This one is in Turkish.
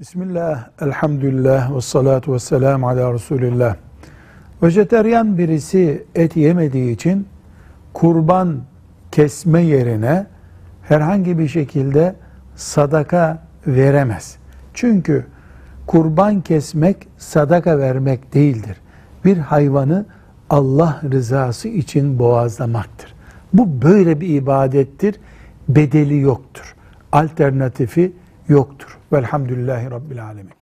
Bismillah, elhamdülillah ve salatu ve selamu ala Resulillah. Vejeteryan birisi et yemediği için kurban kesme yerine herhangi bir şekilde sadaka veremez. Çünkü kurban kesmek sadaka vermek değildir. Bir hayvanı Allah rızası için boğazlamaktır. Bu böyle bir ibadettir. Bedeli yoktur. Alternatifi yoktur. Velhamdülillahi Rabbil Alemin.